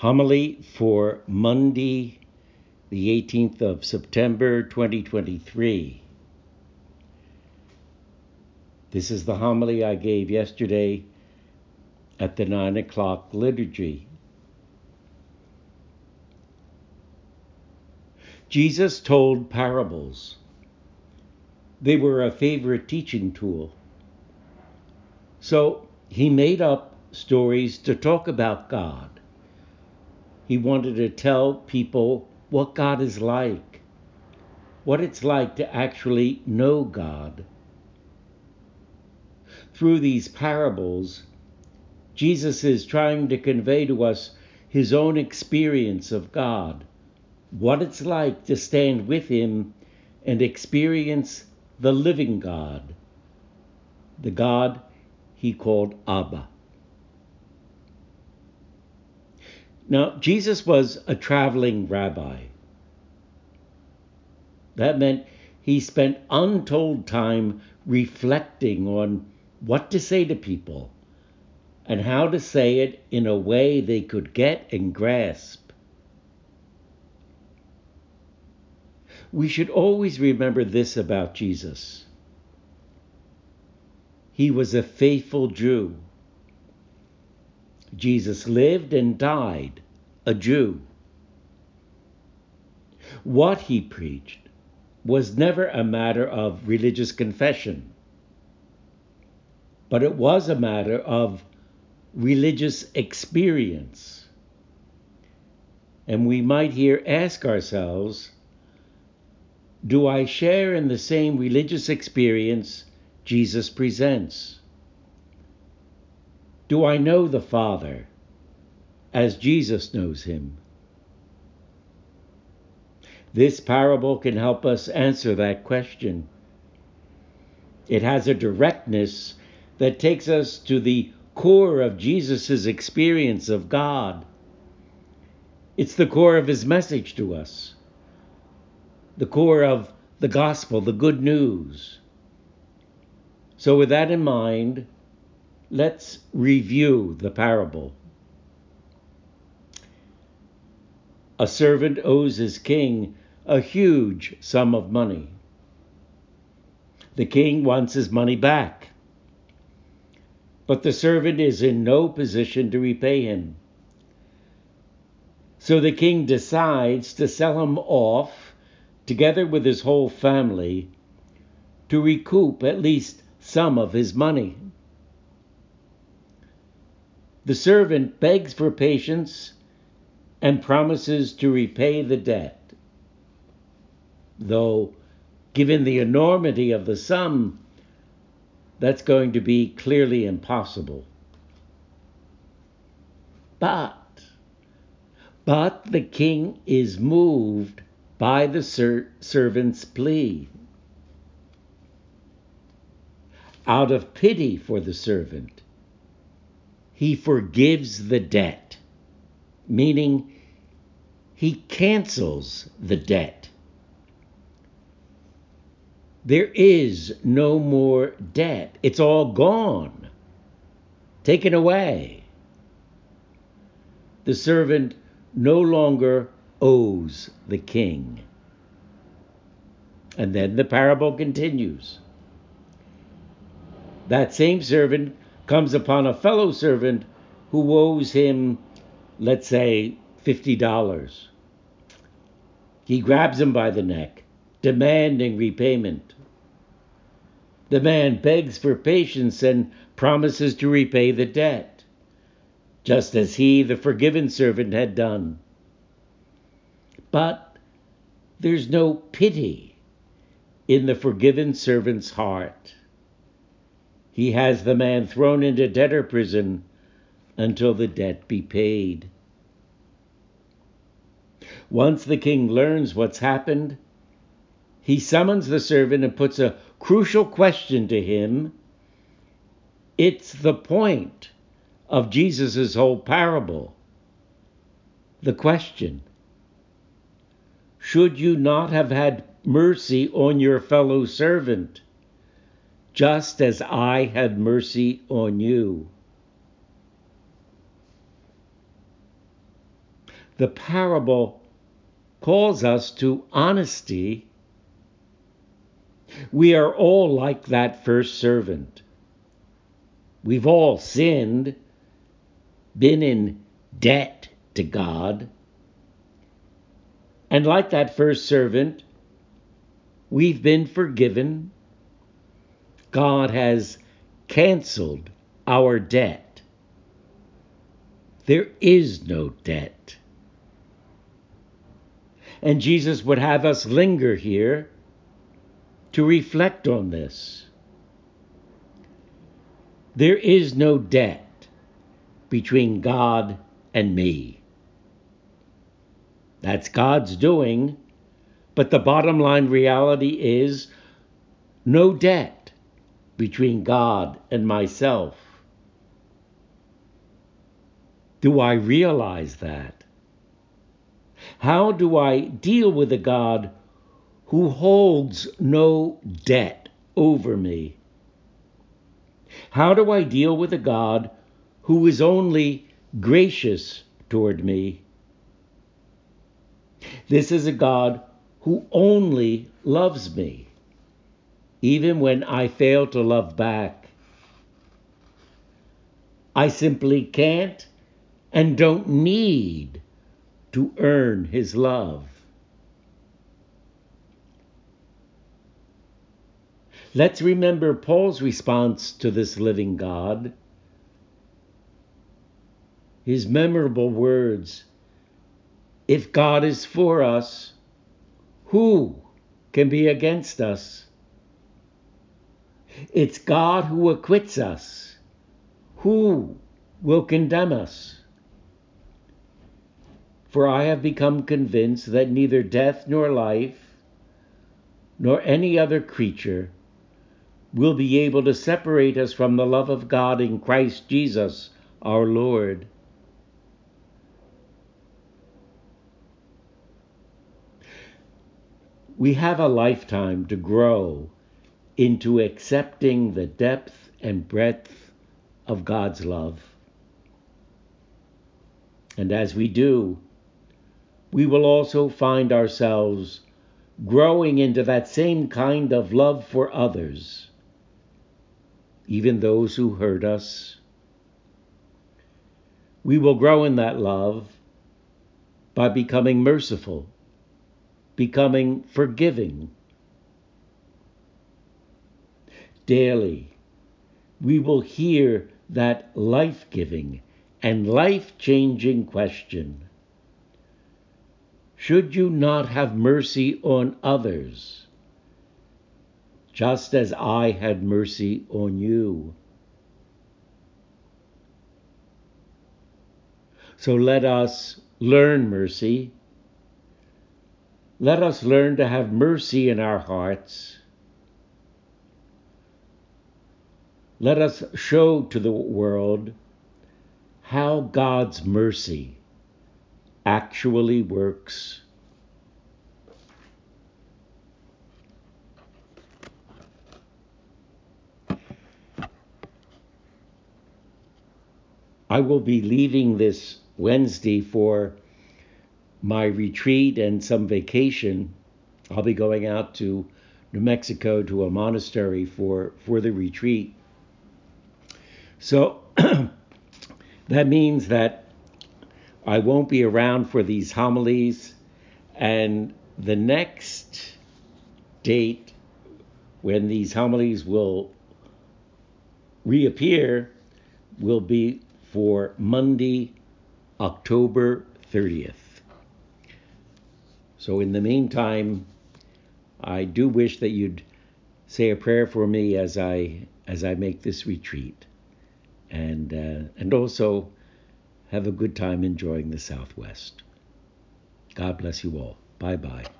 Homily for Monday, the 18th of September 2023. This is the homily I gave yesterday at the 9 o'clock liturgy. Jesus told parables. They were a favorite teaching tool. So he made up stories to talk about God. He wanted to tell people what God is like, what it's like to actually know God. Through these parables, Jesus is trying to convey to us his own experience of God, what it's like to stand with him and experience the living God, the God he called Abba. Now, Jesus was a traveling rabbi. That meant he spent untold time reflecting on what to say to people and how to say it in a way they could get and grasp. We should always remember this about Jesus. He was a faithful Jew. Jesus lived and died a Jew. What he preached was never a matter of religious confession, but it was a matter of religious experience. And we might here ask ourselves do I share in the same religious experience Jesus presents? Do I know the Father as Jesus knows him? This parable can help us answer that question. It has a directness that takes us to the core of Jesus' experience of God. It's the core of his message to us, the core of the gospel, the good news. So, with that in mind, Let's review the parable. A servant owes his king a huge sum of money. The king wants his money back, but the servant is in no position to repay him. So the king decides to sell him off, together with his whole family, to recoup at least some of his money. The servant begs for patience and promises to repay the debt. Though, given the enormity of the sum, that's going to be clearly impossible. But, but the king is moved by the ser- servant's plea. Out of pity for the servant, he forgives the debt, meaning he cancels the debt. There is no more debt. It's all gone, taken away. The servant no longer owes the king. And then the parable continues. That same servant comes upon a fellow servant who owes him, let's say, $50. He grabs him by the neck, demanding repayment. The man begs for patience and promises to repay the debt, just as he, the forgiven servant, had done. But there's no pity in the forgiven servant's heart he has the man thrown into debtor prison until the debt be paid. Once the king learns what's happened, he summons the servant and puts a crucial question to him. It's the point of Jesus' whole parable. The question Should you not have had mercy on your fellow servant? Just as I had mercy on you. the parable calls us to honesty. We are all like that first servant. We've all sinned, been in debt to God. And like that first servant, we've been forgiven. God has canceled our debt. There is no debt. And Jesus would have us linger here to reflect on this. There is no debt between God and me. That's God's doing, but the bottom line reality is no debt between God and myself. Do I realize that? How do I deal with a God who holds no debt over me? How do I deal with a God who is only gracious toward me? This is a God who only loves me, even when I fail to love back. I simply can't and don't need to earn his love. Let's remember Paul's response to this living God. His memorable words If God is for us, who can be against us? It's God who acquits us. Who will condemn us? For I have become convinced that neither death nor life, nor any other creature, will be able to separate us from the love of God in Christ Jesus our Lord. We have a lifetime to grow into accepting the depth and breadth of God's love. And as we do, we will also find ourselves growing into that same kind of love for others even those who hurt us. We will grow in that love by becoming merciful, becoming forgiving. Daily, we will hear that life giving and life changing question Should you not have mercy on others? just as I had mercy on you. So let us learn mercy. Let us learn to have mercy in our hearts. Let us show to the world how God's mercy actually works. I will be leaving this Wednesday for my retreat and some vacation. I'll be going out to New Mexico to a monastery for, for the retreat. So that means that I won't be around for these homilies. And the next date when these homilies will reappear will be for Monday, October 30th. So, in the meantime, I do wish that you'd say a prayer for me as I as I make this retreat, and uh, and also have a good time enjoying the Southwest. God bless you all. Bye bye.